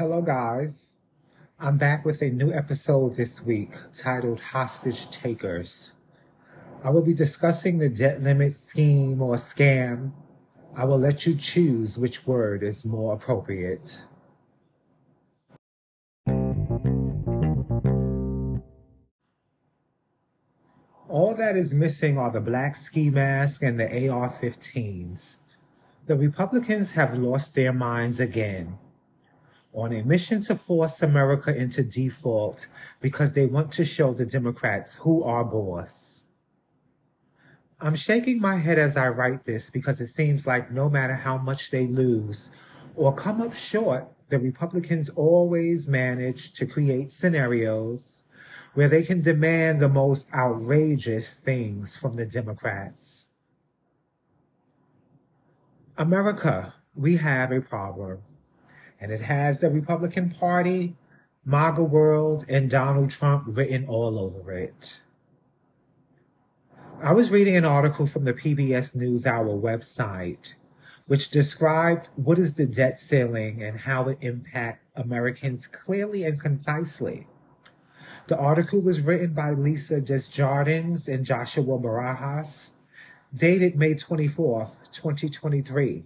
Hello, guys. I'm back with a new episode this week titled Hostage Takers. I will be discussing the debt limit scheme or scam. I will let you choose which word is more appropriate. All that is missing are the black ski mask and the AR 15s. The Republicans have lost their minds again on a mission to force America into default because they want to show the Democrats who are boss. I'm shaking my head as I write this because it seems like no matter how much they lose or come up short, the Republicans always manage to create scenarios where they can demand the most outrageous things from the Democrats. America, we have a problem and it has the Republican Party, MAGA World, and Donald Trump written all over it. I was reading an article from the PBS NewsHour website, which described what is the debt ceiling and how it impacts Americans clearly and concisely. The article was written by Lisa Desjardins and Joshua Barajas, dated May 24th, 2023.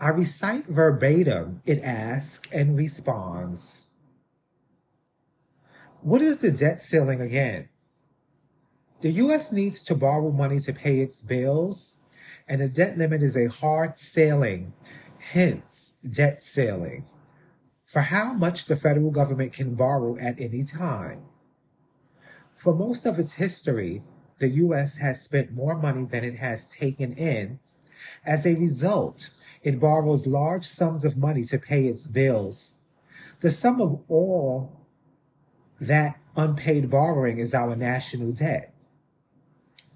I recite verbatim, it asks and responds. What is the debt ceiling again? The U.S. needs to borrow money to pay its bills, and the debt limit is a hard ceiling, hence debt ceiling, for how much the federal government can borrow at any time. For most of its history, the U.S. has spent more money than it has taken in. As a result, it borrows large sums of money to pay its bills. The sum of all that unpaid borrowing is our national debt.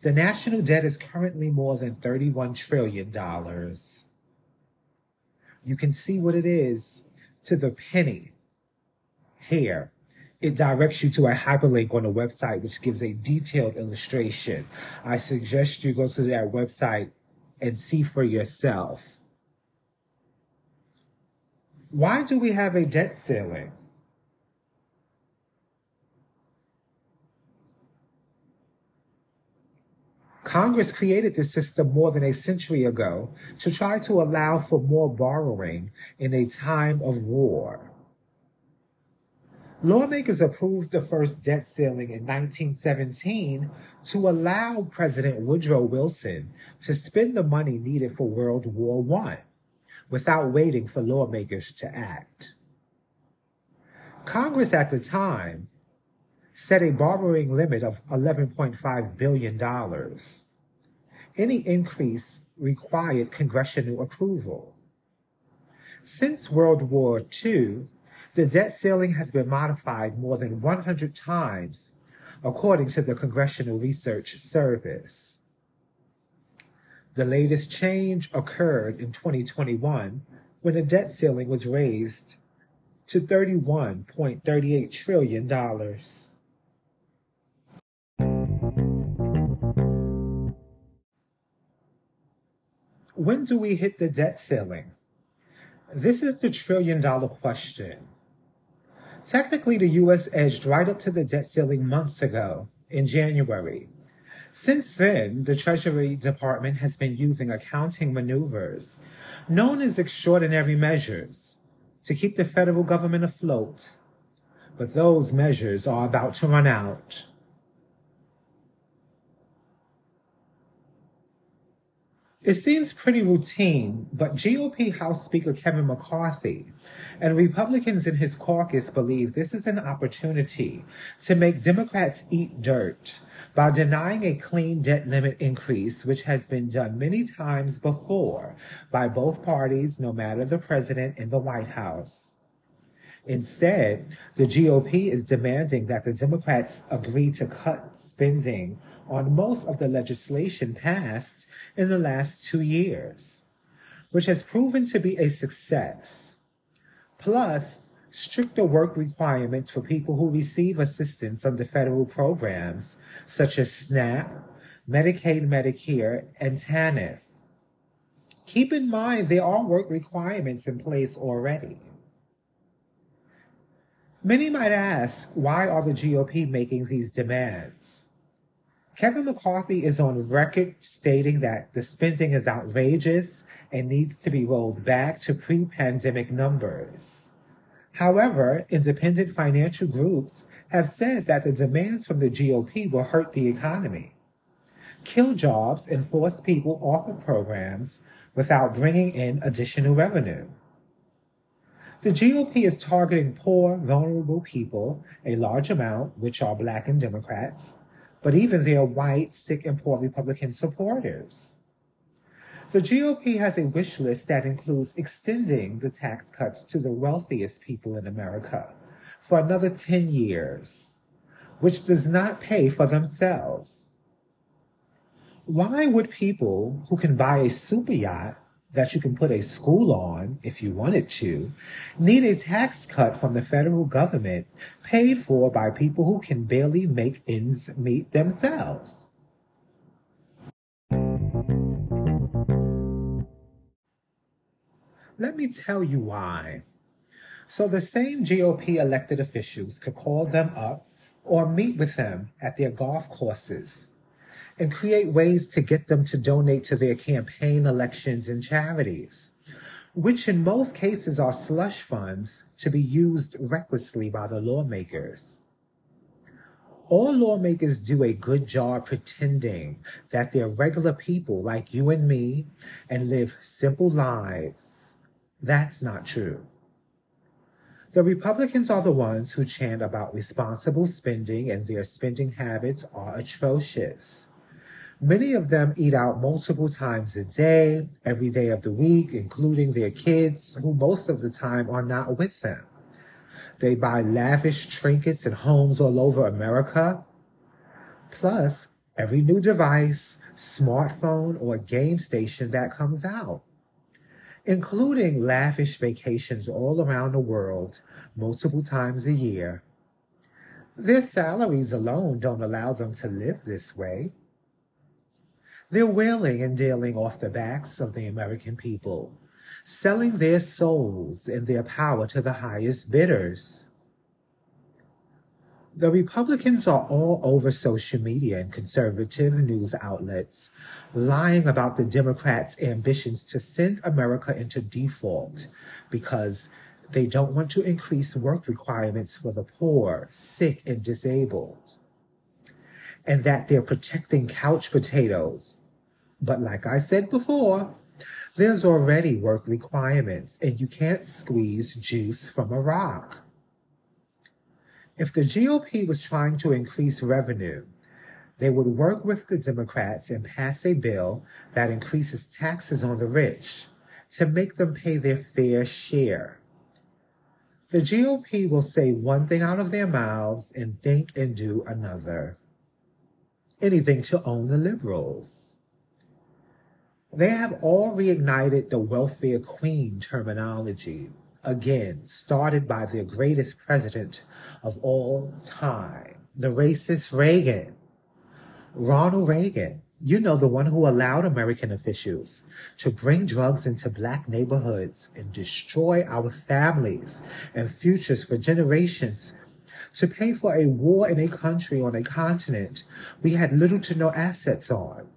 The national debt is currently more than $31 trillion. You can see what it is to the penny here. It directs you to a hyperlink on the website, which gives a detailed illustration. I suggest you go to that website and see for yourself. Why do we have a debt ceiling? Congress created this system more than a century ago to try to allow for more borrowing in a time of war. Lawmakers approved the first debt ceiling in 1917 to allow President Woodrow Wilson to spend the money needed for World War I without waiting for lawmakers to act. Congress at the time set a borrowing limit of $11.5 billion. Any increase required congressional approval. Since World War II, the debt ceiling has been modified more than 100 times, according to the Congressional Research Service. The latest change occurred in 2021 when the debt ceiling was raised to $31.38 trillion. When do we hit the debt ceiling? This is the trillion dollar question. Technically, the U.S. edged right up to the debt ceiling months ago in January since then, the Treasury Department has been using accounting maneuvers known as extraordinary measures to keep the federal government afloat. But those measures are about to run out. It seems pretty routine, but GOP House Speaker Kevin McCarthy and Republicans in his caucus believe this is an opportunity to make Democrats eat dirt by denying a clean debt limit increase, which has been done many times before by both parties, no matter the president in the White House. Instead, the GOP is demanding that the Democrats agree to cut spending on most of the legislation passed in the last two years, which has proven to be a success. Plus, stricter work requirements for people who receive assistance under federal programs such as SNAP, Medicaid, Medicare, and TANF. Keep in mind there are work requirements in place already. Many might ask, why are the GOP making these demands? Kevin McCarthy is on record stating that the spending is outrageous and needs to be rolled back to pre pandemic numbers. However, independent financial groups have said that the demands from the GOP will hurt the economy, kill jobs, and force people off of programs without bringing in additional revenue. The GOP is targeting poor, vulnerable people, a large amount, which are black and Democrats, but even their white, sick, and poor Republican supporters. The GOP has a wish list that includes extending the tax cuts to the wealthiest people in America for another 10 years, which does not pay for themselves. Why would people who can buy a super yacht that you can put a school on if you wanted to need a tax cut from the federal government paid for by people who can barely make ends meet themselves? Let me tell you why. So the same GOP elected officials could call them up or meet with them at their golf courses and create ways to get them to donate to their campaign elections and charities, which in most cases are slush funds to be used recklessly by the lawmakers. All lawmakers do a good job pretending that they're regular people like you and me and live simple lives. That's not true. The Republicans are the ones who chant about responsible spending, and their spending habits are atrocious. Many of them eat out multiple times a day, every day of the week, including their kids, who most of the time are not with them. They buy lavish trinkets and homes all over America. Plus, every new device, smartphone, or game station that comes out including lavish vacations all around the world multiple times a year. Their salaries alone don't allow them to live this way. They're wailing and dealing off the backs of the American people, selling their souls and their power to the highest bidders. The Republicans are all over social media and conservative news outlets, lying about the Democrats' ambitions to send America into default because they don't want to increase work requirements for the poor, sick, and disabled. And that they're protecting couch potatoes. But like I said before, there's already work requirements, and you can't squeeze juice from a rock. If the GOP was trying to increase revenue, they would work with the Democrats and pass a bill that increases taxes on the rich to make them pay their fair share. The GOP will say one thing out of their mouths and think and do another. Anything to own the liberals. They have all reignited the welfare queen terminology again, started by the greatest president of all time, the racist Reagan. Ronald Reagan, you know, the one who allowed American officials to bring drugs into black neighborhoods and destroy our families and futures for generations to pay for a war in a country on a continent we had little to no assets on.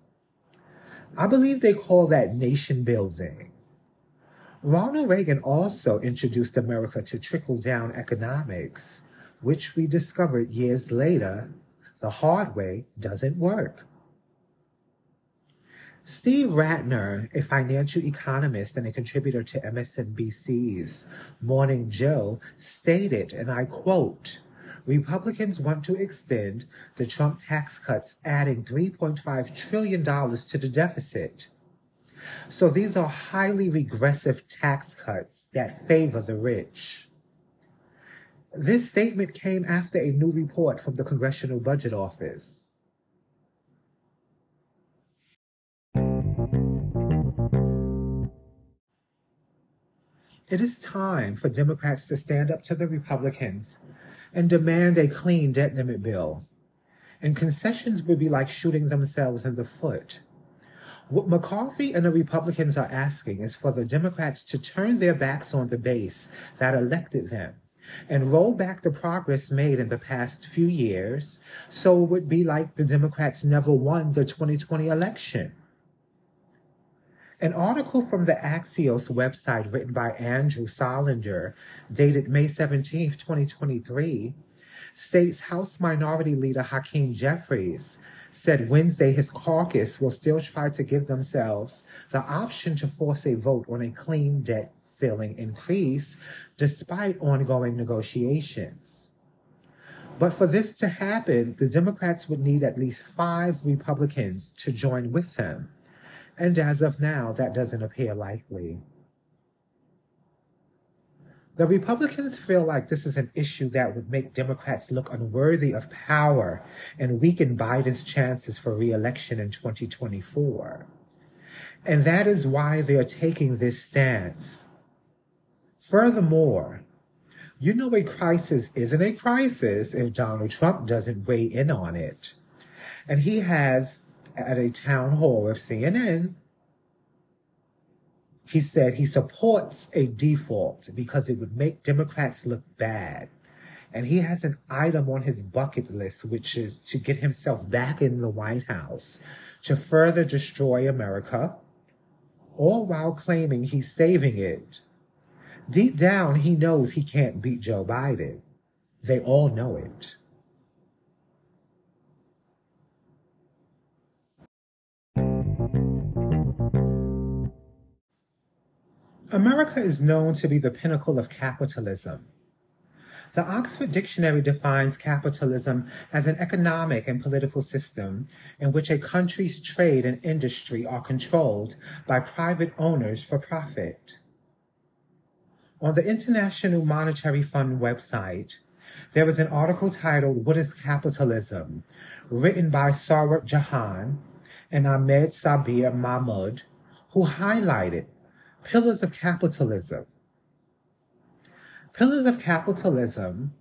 I believe they call that nation building. Ronald Reagan also introduced America to trickle down economics, which we discovered years later the hard way doesn't work. Steve Rattner, a financial economist and a contributor to MSNBC's Morning Joe, stated, and I quote, Republicans want to extend the Trump tax cuts, adding $3.5 trillion to the deficit. So these are highly regressive tax cuts that favor the rich. This statement came after a new report from the Congressional Budget Office. It is time for Democrats to stand up to the Republicans and demand a clean debt limit bill. And concessions would be like shooting themselves in the foot. What McCarthy and the Republicans are asking is for the Democrats to turn their backs on the base that elected them and roll back the progress made in the past few years so it would be like the Democrats never won the 2020 election. An article from the Axios website written by Andrew Solender, dated May 17, 2023, states House Minority Leader Hakeem Jeffries said Wednesday his caucus will still try to give themselves the option to force a vote on a clean debt ceiling increase despite ongoing negotiations. But for this to happen, the Democrats would need at least five Republicans to join with them. And as of now, that doesn't appear likely. The Republicans feel like this is an issue that would make Democrats look unworthy of power and weaken Biden's chances for reelection in 2024. And that is why they're taking this stance. Furthermore, you know a crisis isn't a crisis if Donald Trump doesn't weigh in on it. And he has, at a town hall with CNN, he said he supports a default because it would make Democrats look bad. And he has an item on his bucket list, which is to get himself back in the White House to further destroy America, all while claiming he's saving it. Deep down, he knows he can't beat Joe Biden. They all know it. America is known to be the pinnacle of capitalism. The Oxford Dictionary defines capitalism as an economic and political system in which a country's trade and industry are controlled by private owners for profit. On the International Monetary Fund website, there is an article titled What is Capitalism? written by Sarwat Jahan and Ahmed Saber Mahmud, who highlighted Pillars of Capitalism. Pillars of Capitalism.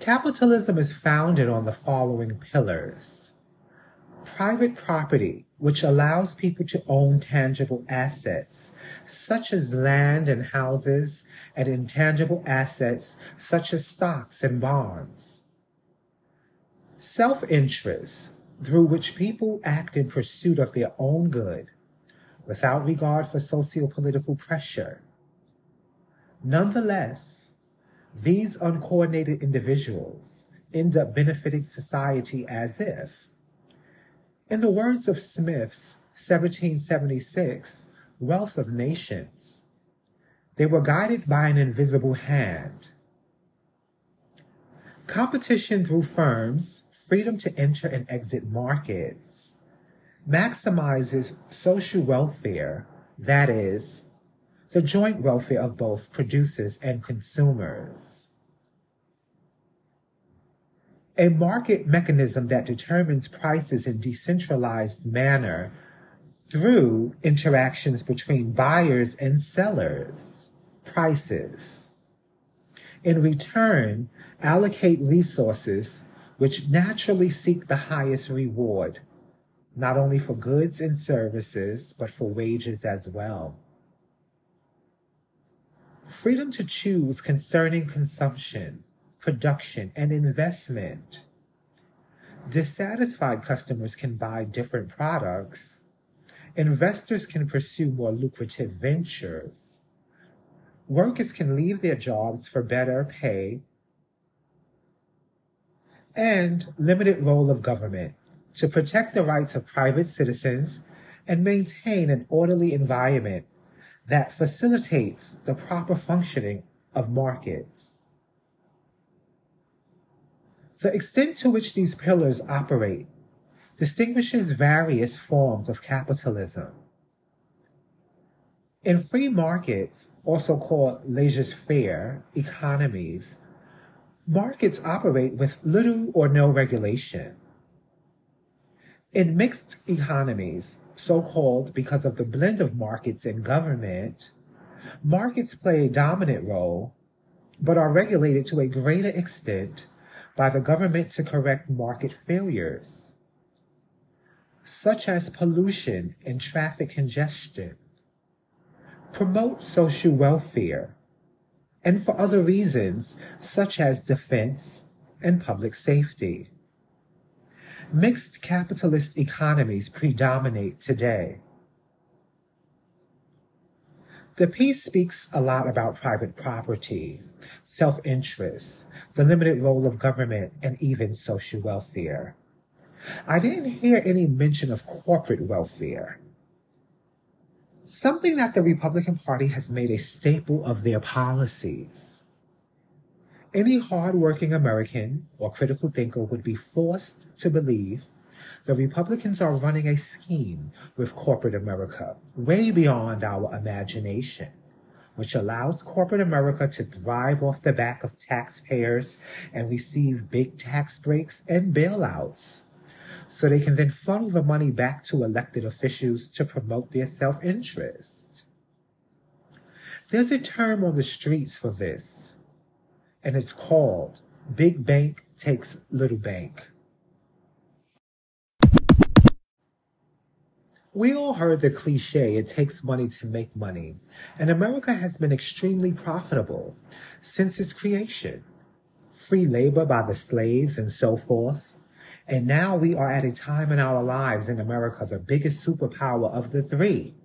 Capitalism is founded on the following pillars. Private property, which allows people to own tangible assets, such as land and houses, and intangible assets, such as stocks and bonds. Self interest, through which people act in pursuit of their own good without regard for socio-political pressure. Nonetheless, these uncoordinated individuals end up benefiting society as if, in the words of Smith's 1776 Wealth of Nations, they were guided by an invisible hand. Competition through firms, freedom to enter and exit markets, maximizes social welfare, that is, the joint welfare of both producers and consumers. A market mechanism that determines prices in decentralized manner through interactions between buyers and sellers, prices. In return, allocate resources which naturally seek the highest reward not only for goods and services, but for wages as well. Freedom to choose concerning consumption, production, and investment. Dissatisfied customers can buy different products. Investors can pursue more lucrative ventures. Workers can leave their jobs for better pay. And limited role of government to protect the rights of private citizens and maintain an orderly environment that facilitates the proper functioning of markets. The extent to which these pillars operate distinguishes various forms of capitalism. In free markets, also called laissez-faire economies, markets operate with little or no regulation. In mixed economies, so called because of the blend of markets and government, markets play a dominant role, but are regulated to a greater extent by the government to correct market failures, such as pollution and traffic congestion, promote social welfare, and for other reasons, such as defense and public safety. Mixed capitalist economies predominate today. The piece speaks a lot about private property, self interest, the limited role of government, and even social welfare. I didn't hear any mention of corporate welfare, something that the Republican Party has made a staple of their policies. Any hardworking American or critical thinker would be forced to believe the Republicans are running a scheme with corporate America way beyond our imagination, which allows corporate America to drive off the back of taxpayers and receive big tax breaks and bailouts. So they can then funnel the money back to elected officials to promote their self interest. There's a term on the streets for this, and it's called Big Bank Takes Little Bank. We all heard the cliche, it takes money to make money, and America has been extremely profitable since its creation. Free labor by the slaves and so forth. And now we are at a time in our lives in America, the biggest superpower of the three.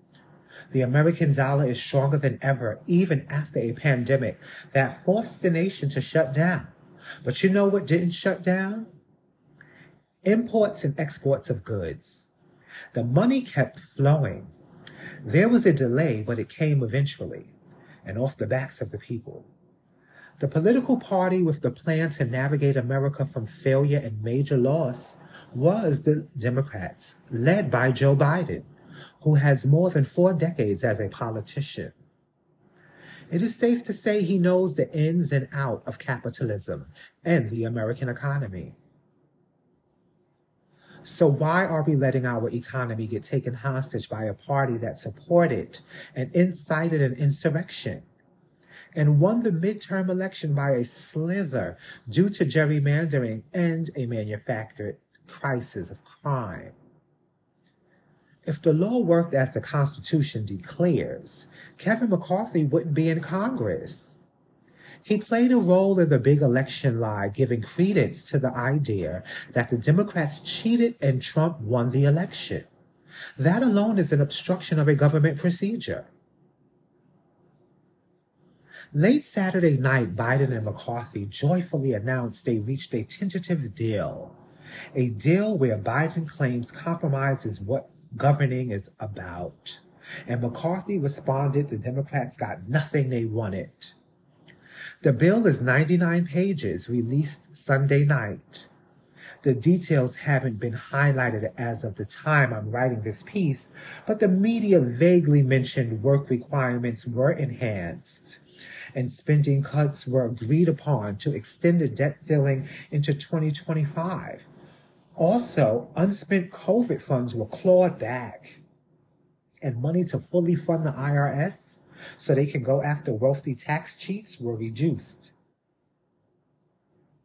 The American dollar is stronger than ever, even after a pandemic that forced the nation to shut down. But you know what didn't shut down? Imports and exports of goods. The money kept flowing. There was a delay, but it came eventually, and off the backs of the people. The political party with the plan to navigate America from failure and major loss was the Democrats, led by Joe Biden, who has more than four decades as a politician. It is safe to say he knows the ins and out of capitalism and the American economy. So why are we letting our economy get taken hostage by a party that supported and incited an insurrection and won the midterm election by a slither due to gerrymandering and a manufactured crisis of crime? If the law worked as the Constitution declares, Kevin McCarthy wouldn't be in Congress. He played a role in the big election lie, giving credence to the idea that the Democrats cheated and Trump won the election. That alone is an obstruction of a government procedure. Late Saturday night, Biden and McCarthy joyfully announced they reached a tentative deal. A deal where Biden claims compromise is what governing is about. And McCarthy responded the Democrats got nothing they wanted. The bill is 99 pages, released Sunday night. The details haven't been highlighted as of the time I'm writing this piece, but the media vaguely mentioned work requirements were enhanced and spending cuts were agreed upon to extend the debt ceiling into 2025. Also, unspent COVID funds were clawed back and money to fully fund the IRS so they can go after wealthy tax cheats were reduced.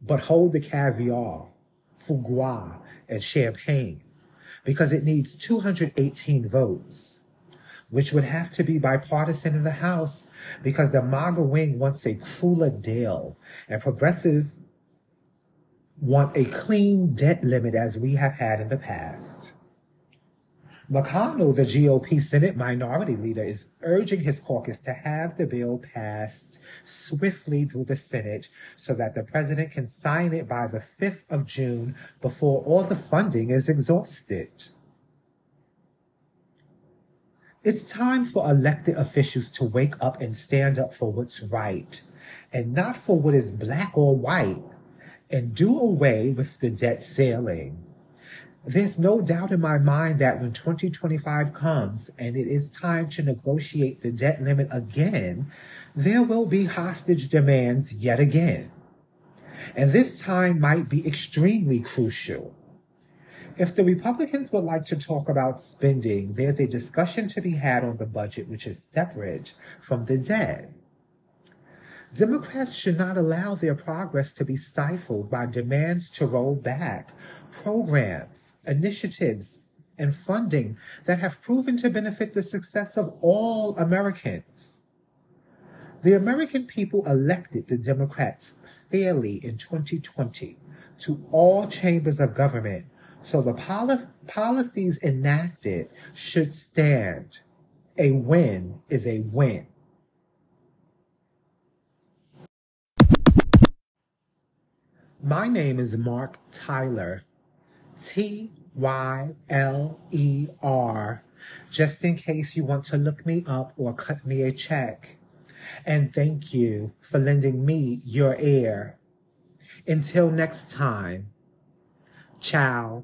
But hold the caviar, foie and champagne because it needs 218 votes, which would have to be bipartisan in the House because the MAGA wing wants a crueler deal and progressive want a clean debt limit as we have had in the past. McConnell, the GOP Senate minority leader, is urging his caucus to have the bill passed swiftly through the Senate so that the president can sign it by the 5th of June before all the funding is exhausted. It's time for elected officials to wake up and stand up for what's right and not for what is black or white and do away with the debt ceiling. There's no doubt in my mind that when 2025 comes and it is time to negotiate the debt limit again, there will be hostage demands yet again. And this time might be extremely crucial. If the Republicans would like to talk about spending, there's a discussion to be had on the budget which is separate from the debt. Democrats should not allow their progress to be stifled by demands to roll back programs, initiatives, and funding that have proven to benefit the success of all Americans. The American people elected the Democrats fairly in 2020 to all chambers of government, so the poli- policies enacted should stand. A win is a win. My name is Mark Tyler. T Y L E R. Just in case you want to look me up or cut me a check. And thank you for lending me your ear. Until next time, ciao.